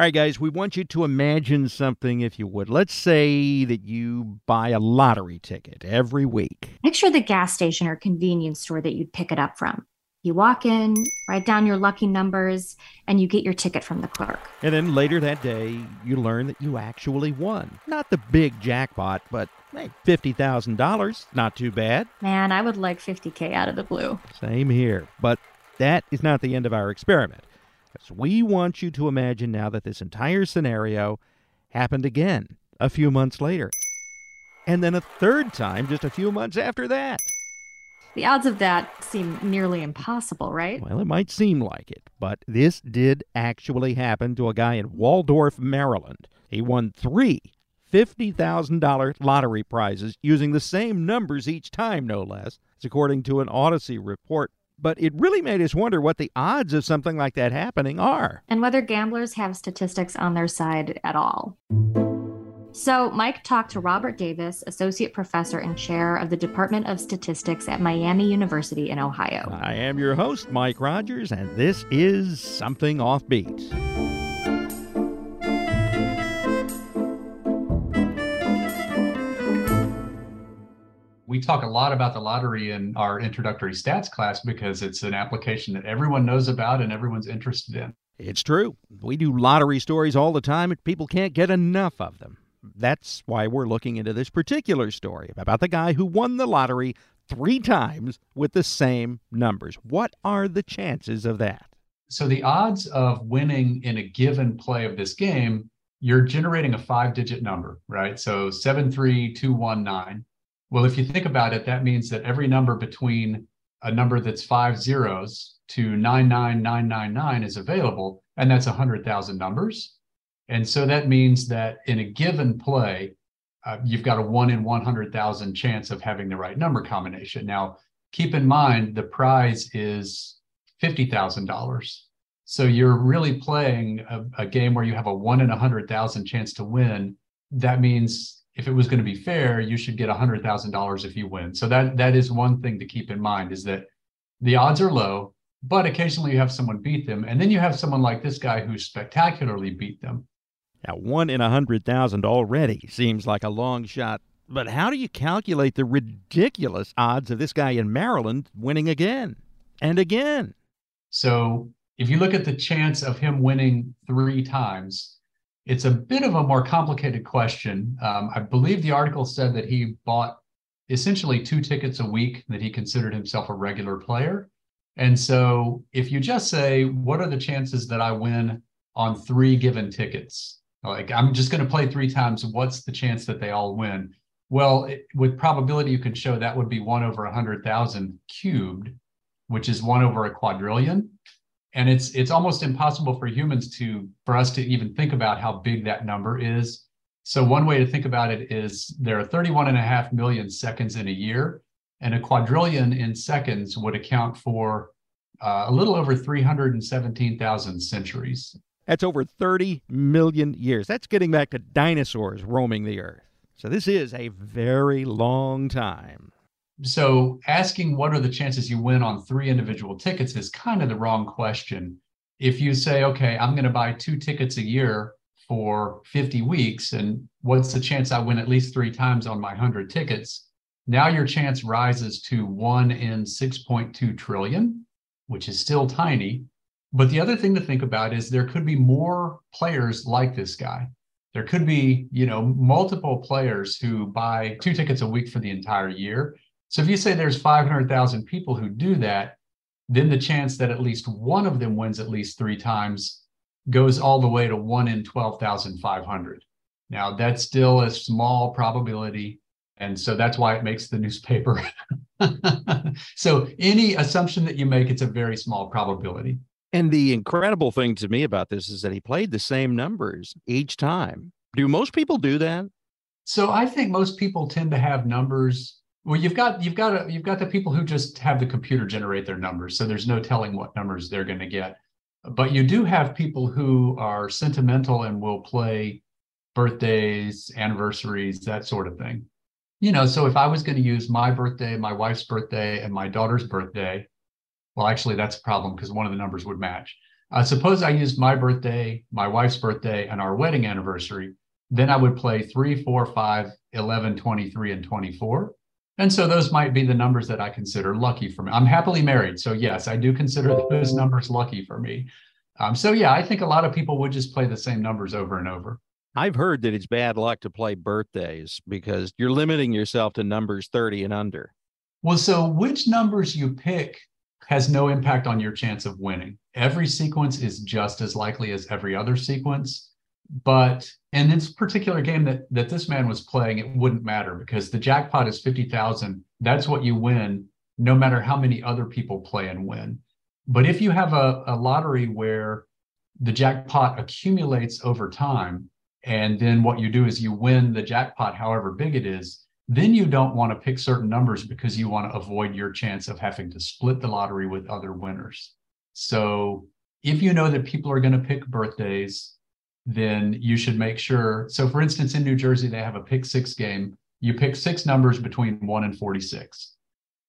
All right, guys, we want you to imagine something, if you would. Let's say that you buy a lottery ticket every week. Picture the gas station or convenience store that you'd pick it up from. You walk in, write down your lucky numbers, and you get your ticket from the clerk. And then later that day, you learn that you actually won. Not the big jackpot, but hey, $50,000. Not too bad. Man, I would like 50K out of the blue. Same here. But that is not the end of our experiment. Because we want you to imagine now that this entire scenario happened again a few months later. And then a third time just a few months after that. The odds of that seem nearly impossible, right? Well, it might seem like it, but this did actually happen to a guy in Waldorf, Maryland. He won three $50,000 lottery prizes using the same numbers each time, no less. It's according to an Audacy report but it really made us wonder what the odds of something like that happening are. And whether gamblers have statistics on their side at all. So, Mike talked to Robert Davis, Associate Professor and Chair of the Department of Statistics at Miami University in Ohio. I am your host, Mike Rogers, and this is Something Offbeat. We talk a lot about the lottery in our introductory stats class because it's an application that everyone knows about and everyone's interested in. It's true. We do lottery stories all the time, and people can't get enough of them. That's why we're looking into this particular story about the guy who won the lottery three times with the same numbers. What are the chances of that? So, the odds of winning in a given play of this game, you're generating a five digit number, right? So, 73219 well, if you think about it, that means that every number between a number that's five zeros to 99999 is available, and that's 100,000 numbers. And so that means that in a given play, uh, you've got a one in 100,000 chance of having the right number combination. Now, keep in mind the prize is $50,000. So you're really playing a, a, game where you have a one in 100,000 chance to win. That means if it was going to be fair, you should get $100,000 if you win. So that that is one thing to keep in mind is that the odds are low, but occasionally you have someone beat them, and then you have someone like this guy who spectacularly beat them. Now, one in a hundred thousand already seems like a long shot, but how do you calculate the ridiculous odds of this guy in Maryland winning again and again? So, if you look at the chance of him winning three times, it's a bit of a more complicated question. Um, I believe the article said that he bought essentially two tickets a week, that he considered himself a regular player. And so if you just say, what are the chances that I win on three given tickets? Like, I'm just going to play three times. What's the chance that they all win? Well, it, with probability, you can show that would be one over 100,000 cubed, which is one over a quadrillion and it's it's almost impossible for humans to for us to even think about how big that number is. So one way to think about it is there are 31 and a half million seconds in a year and a quadrillion in seconds would account for uh, a little over 317,000 centuries. That's over 30 million years. That's getting back to dinosaurs roaming the earth. So this is a very long time so asking what are the chances you win on three individual tickets is kind of the wrong question. If you say, okay, I'm going to buy two tickets a year for 50 weeks, and what's the chance I win at least three times on my 100 tickets? Now your chance rises to one in 6.2 trillion, which is still tiny. But the other thing to think about is there could be more players like this guy. There could be, you know, multiple players who buy two tickets a week for the entire year so if you say there's 500,000 people who do that, then the chance that at least one of them wins at least three times goes all the way to one in 12,500. Now, that's still a small probability. And so that's why it makes the newspaper. so any assumption that you make, it's a very small probability. And the incredible thing to me about this is that he played the same numbers each time. Do most people do that? So I think most people tend to have numbers. Well, you've got you've got you've got the people who just have the computer generate their numbers, so there's no telling what numbers they're going to get. But you do have people who are sentimental and will play birthdays, anniversaries, that sort of thing. You know, so if I was going to use my birthday, my wife's birthday, and my daughter's birthday, well, actually, that's a problem because one of the numbers would match. Uh, suppose I used my birthday, my wife's birthday, and our wedding anniversary. Then I would play 3, 4, 5, 11, 23, and 24. And so those might be the numbers that I consider lucky for me. I'm happily married. So, yes, I do consider those numbers lucky for me. Um, so, yeah, I think a lot of people would just play the same numbers over and over. I've heard that it's bad luck to play birthdays because you're limiting yourself to numbers 30 and under. Well, so which numbers you pick has no impact on your chance of winning. Every sequence is just as likely as every other sequence. But in this particular game that, that this man was playing, it wouldn't matter because the jackpot is 50,000. That's what you win, no matter how many other people play and win. But if you have a, a lottery where the jackpot accumulates over time, and then what you do is you win the jackpot, however big it is, then you don't want to pick certain numbers because you want to avoid your chance of having to split the lottery with other winners. So if you know that people are going to pick birthdays, then you should make sure. So, for instance, in New Jersey, they have a pick six game. You pick six numbers between one and 46.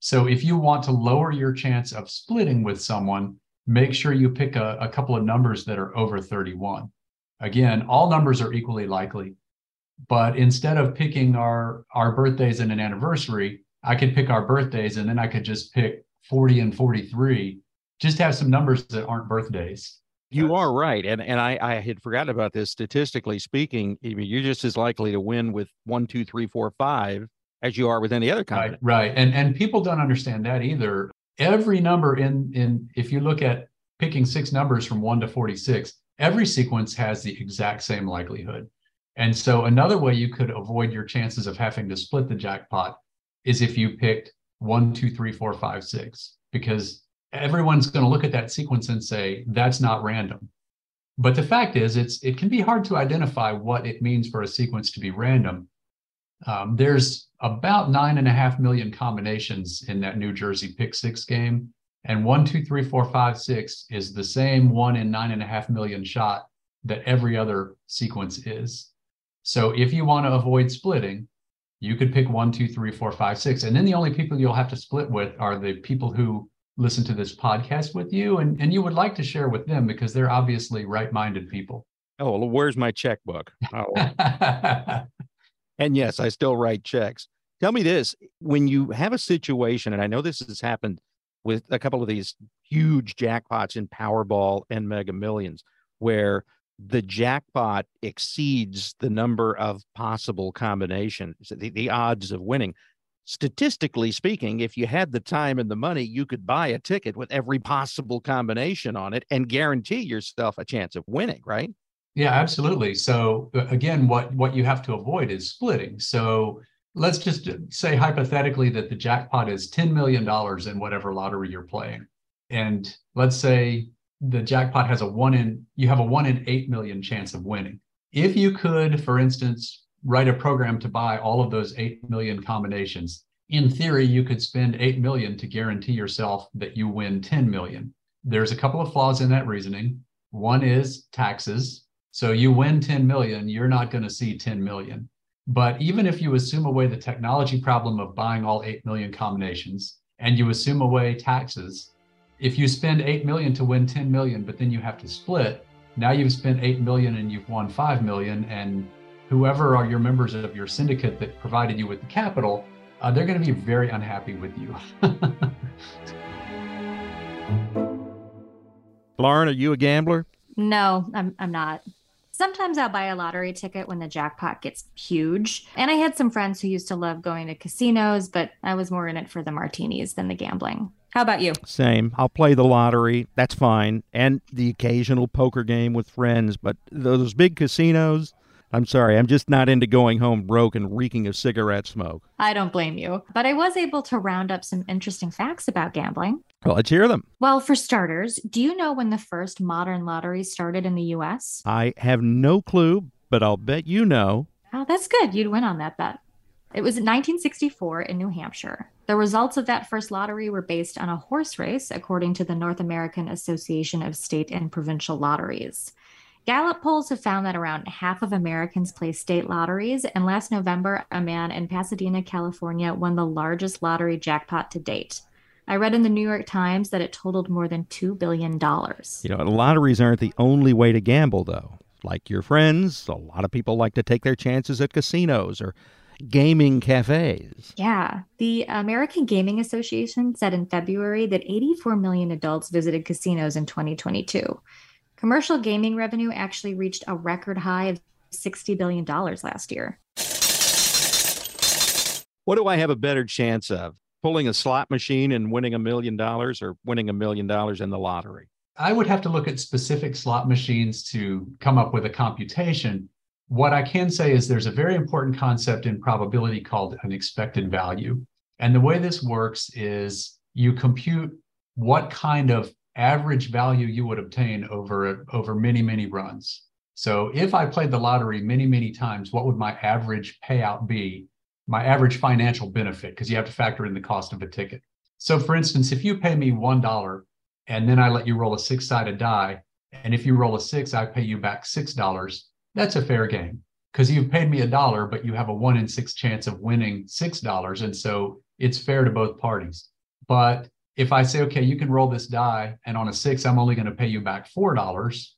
So, if you want to lower your chance of splitting with someone, make sure you pick a, a couple of numbers that are over 31. Again, all numbers are equally likely. But instead of picking our our birthdays and an anniversary, I could pick our birthdays and then I could just pick 40 and 43. Just have some numbers that aren't birthdays. You are right. And and I, I had forgotten about this. Statistically speaking, you're just as likely to win with one, two, three, four, five as you are with any other kind. Right, right. And and people don't understand that either. Every number in in if you look at picking six numbers from one to 46, every sequence has the exact same likelihood. And so another way you could avoid your chances of having to split the jackpot is if you picked one, two, three, four, five, six, because everyone's going to look at that sequence and say, that's not random. But the fact is, it's it can be hard to identify what it means for a sequence to be random. Um, there's about nine and a half million combinations in that New Jersey pick six game. And one, two, three, four, five, six is the same one in nine and a half million shot that every other sequence is. So if you want to avoid splitting, you could pick one, two, three, four, five, six. And then the only people you'll have to split with are the people who listen to this podcast with you and, and you would like to share with them because they're obviously right-minded people. Oh, well, where's my checkbook? Oh. and yes, I still write checks. Tell me this when you have a situation, and I know this has happened with a couple of these huge jackpots in Powerball and Mega Millions, where the jackpot exceeds the number of possible combinations, the, the odds of winning. Statistically speaking, if you had the time and the money, you could buy a ticket with every possible combination on it and guarantee yourself a chance of winning, right? Yeah, absolutely. So uh, again, what what you have to avoid is splitting. So let's just say hypothetically that the jackpot is $10 million in whatever lottery you're playing. And let's say the jackpot has a one in you have a one in eight million chance of winning. If you could, for instance, write a program to buy all of those eight million combinations, in theory, you could spend eight million to guarantee yourself that you win 10 million. There's a couple of flaws in that reasoning. One is taxes. So you win 10 million, you're not going to see 10 million. But even if you assume away the technology problem of buying all 8 million combinations and you assume away taxes, if you spend 8 million to win 10 million but then you have to split now you've spent 8 million and you've won 5 million and whoever are your members of your syndicate that provided you with the capital uh, they're going to be very unhappy with you lauren are you a gambler no i'm, I'm not Sometimes I'll buy a lottery ticket when the jackpot gets huge. And I had some friends who used to love going to casinos, but I was more in it for the martinis than the gambling. How about you? Same. I'll play the lottery. That's fine. And the occasional poker game with friends. But those big casinos, I'm sorry, I'm just not into going home broke and reeking of cigarette smoke. I don't blame you. But I was able to round up some interesting facts about gambling. Well, let's hear them. Well, for starters, do you know when the first modern lottery started in the U.S.? I have no clue, but I'll bet you know. Oh, that's good. You'd win on that bet. It was in 1964 in New Hampshire. The results of that first lottery were based on a horse race, according to the North American Association of State and Provincial Lotteries. Gallup polls have found that around half of Americans play state lotteries, and last November, a man in Pasadena, California, won the largest lottery jackpot to date. I read in the New York Times that it totaled more than $2 billion. You know, lotteries aren't the only way to gamble, though. Like your friends, a lot of people like to take their chances at casinos or gaming cafes. Yeah. The American Gaming Association said in February that 84 million adults visited casinos in 2022. Commercial gaming revenue actually reached a record high of $60 billion last year. What do I have a better chance of? Pulling a slot machine and winning a million dollars or winning a million dollars in the lottery? I would have to look at specific slot machines to come up with a computation. What I can say is there's a very important concept in probability called an expected value. And the way this works is you compute what kind of average value you would obtain over over many many runs. So if I played the lottery many many times, what would my average payout be? My average financial benefit because you have to factor in the cost of a ticket. So for instance, if you pay me $1 and then I let you roll a six-sided die, and if you roll a 6, I pay you back $6, that's a fair game because you've paid me a dollar, but you have a one in six chance of winning $6. And so it's fair to both parties. But if I say, okay, you can roll this die, and on a six, I'm only going to pay you back $4,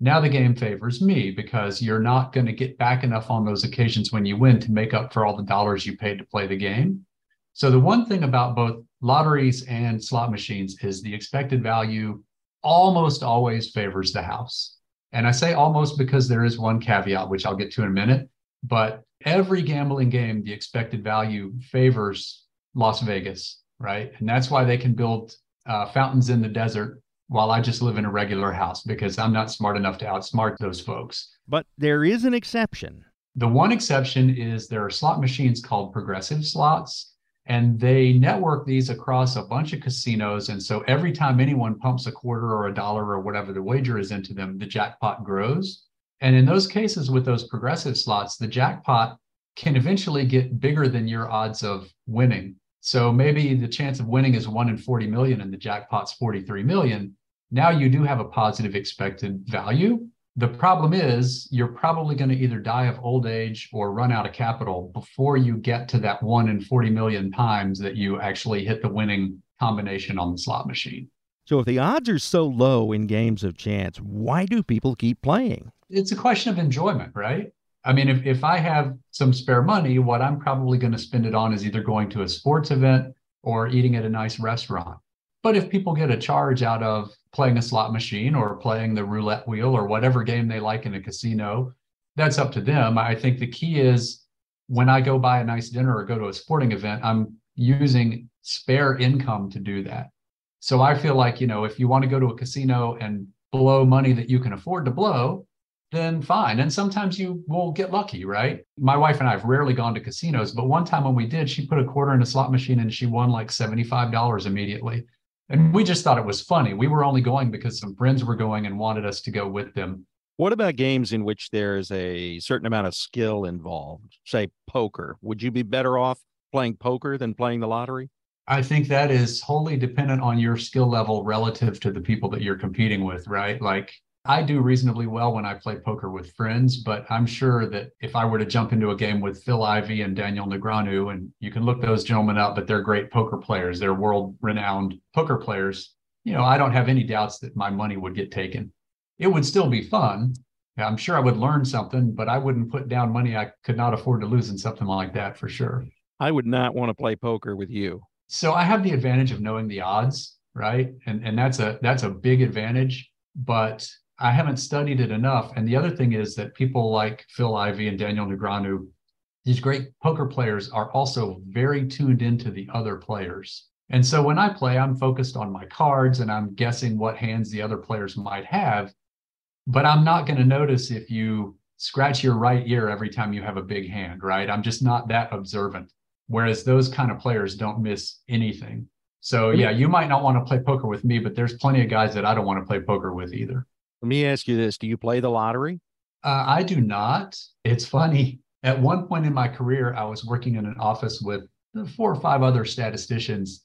now the game favors me because you're not going to get back enough on those occasions when you win to make up for all the dollars you paid to play the game. So the one thing about both lotteries and slot machines is the expected value almost always favors the house. And I say almost because there is one caveat, which I'll get to in a minute. But every gambling game, the expected value favors Las Vegas right? And that's why they can build uh, fountains in the desert while I just live in a regular house because I'm not smart enough to outsmart those folks. But there is an exception. The one exception is there are slot machines called progressive slots, and they network these across a bunch of casinos. And so every time anyone pumps a quarter or a dollar or whatever the wager is into them, the jackpot grows. And in those cases with those progressive slots, the jackpot can eventually get bigger than your odds of winning. So maybe the chance of winning is one in 40 million and the jackpot's 43 million. Now you do have a positive expected value. The problem is you're probably going to either die of old age or run out of capital before you get to that one in 40 million times that you actually hit the winning combination on the slot machine. So if the odds are so low in games of chance, why do people keep playing? It's a question of enjoyment, right? I mean, if, if I have some spare money, what I'm probably going to spend it on is either going to a sports event or eating at a nice restaurant. But if people get a charge out of playing a slot machine or playing the roulette wheel or whatever game they like in a casino, that's up to them. I think the key is when I go buy a nice dinner or go to a sporting event, I'm using spare income to do that. So I feel like, you know, if you want to go to a casino and blow money that you can afford to blow, then fine. And sometimes you will get lucky, right? My wife and I have rarely gone to casinos, but one time when we did, she put a quarter in a slot machine and she won like $75 immediately. And we just thought it was funny. We were only going because some friends were going and wanted us to go with them. What about games in which there's a certain amount of skill involved, say poker? Would you be better off playing poker than playing the lottery? I think that is wholly dependent on your skill level relative to the people that you're competing with, right? Like I do reasonably well when I play poker with friends, but I'm sure that if I were to jump into a game with Phil Ivey and Daniel Negreanu, and you can look those gentlemen up, but they're great poker players, they're world renowned poker players. You know, I don't have any doubts that my money would get taken. It would still be fun. I'm sure I would learn something, but I wouldn't put down money I could not afford to lose in something like that for sure. I would not want to play poker with you. So I have the advantage of knowing the odds, right? And and that's a that's a big advantage, but I haven't studied it enough. And the other thing is that people like Phil Ivey and Daniel Negreanu, these great poker players, are also very tuned into the other players. And so when I play, I'm focused on my cards and I'm guessing what hands the other players might have. But I'm not going to notice if you scratch your right ear every time you have a big hand, right? I'm just not that observant. Whereas those kind of players don't miss anything. So mm-hmm. yeah, you might not want to play poker with me, but there's plenty of guys that I don't want to play poker with either. Let me ask you this: Do you play the lottery? Uh, I do not. It's funny. At one point in my career, I was working in an office with four or five other statisticians,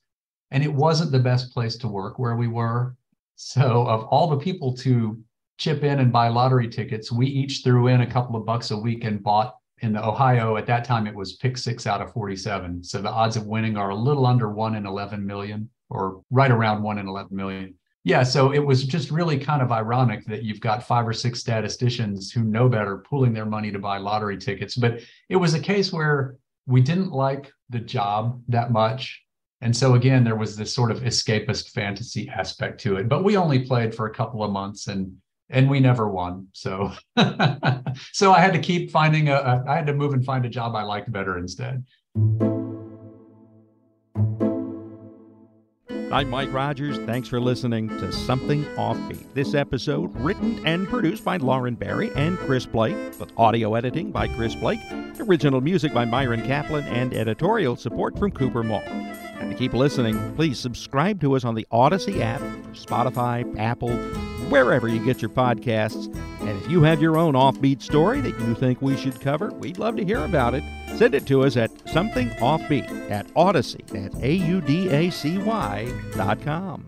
and it wasn't the best place to work where we were. So, of all the people to chip in and buy lottery tickets, we each threw in a couple of bucks a week and bought in the Ohio. At that time, it was pick six out of 47. So the odds of winning are a little under one in 11 million, or right around one in 11 million. Yeah, so it was just really kind of ironic that you've got five or six statisticians who know better pooling their money to buy lottery tickets. But it was a case where we didn't like the job that much. And so again, there was this sort of escapist fantasy aspect to it. But we only played for a couple of months and and we never won. So so I had to keep finding a, I had to move and find a job I liked better instead. I'm Mike Rogers. Thanks for listening to Something Offbeat. This episode written and produced by Lauren Barry and Chris Blake, with audio editing by Chris Blake, original music by Myron Kaplan, and editorial support from Cooper Mall. And to keep listening, please subscribe to us on the Audacy app, Spotify, Apple, wherever you get your podcasts. And if you have your own offbeat story that you think we should cover, we'd love to hear about it. Send it to us at somethingoffbeat at Audacy, at A-U-D-A-C-Y dot com.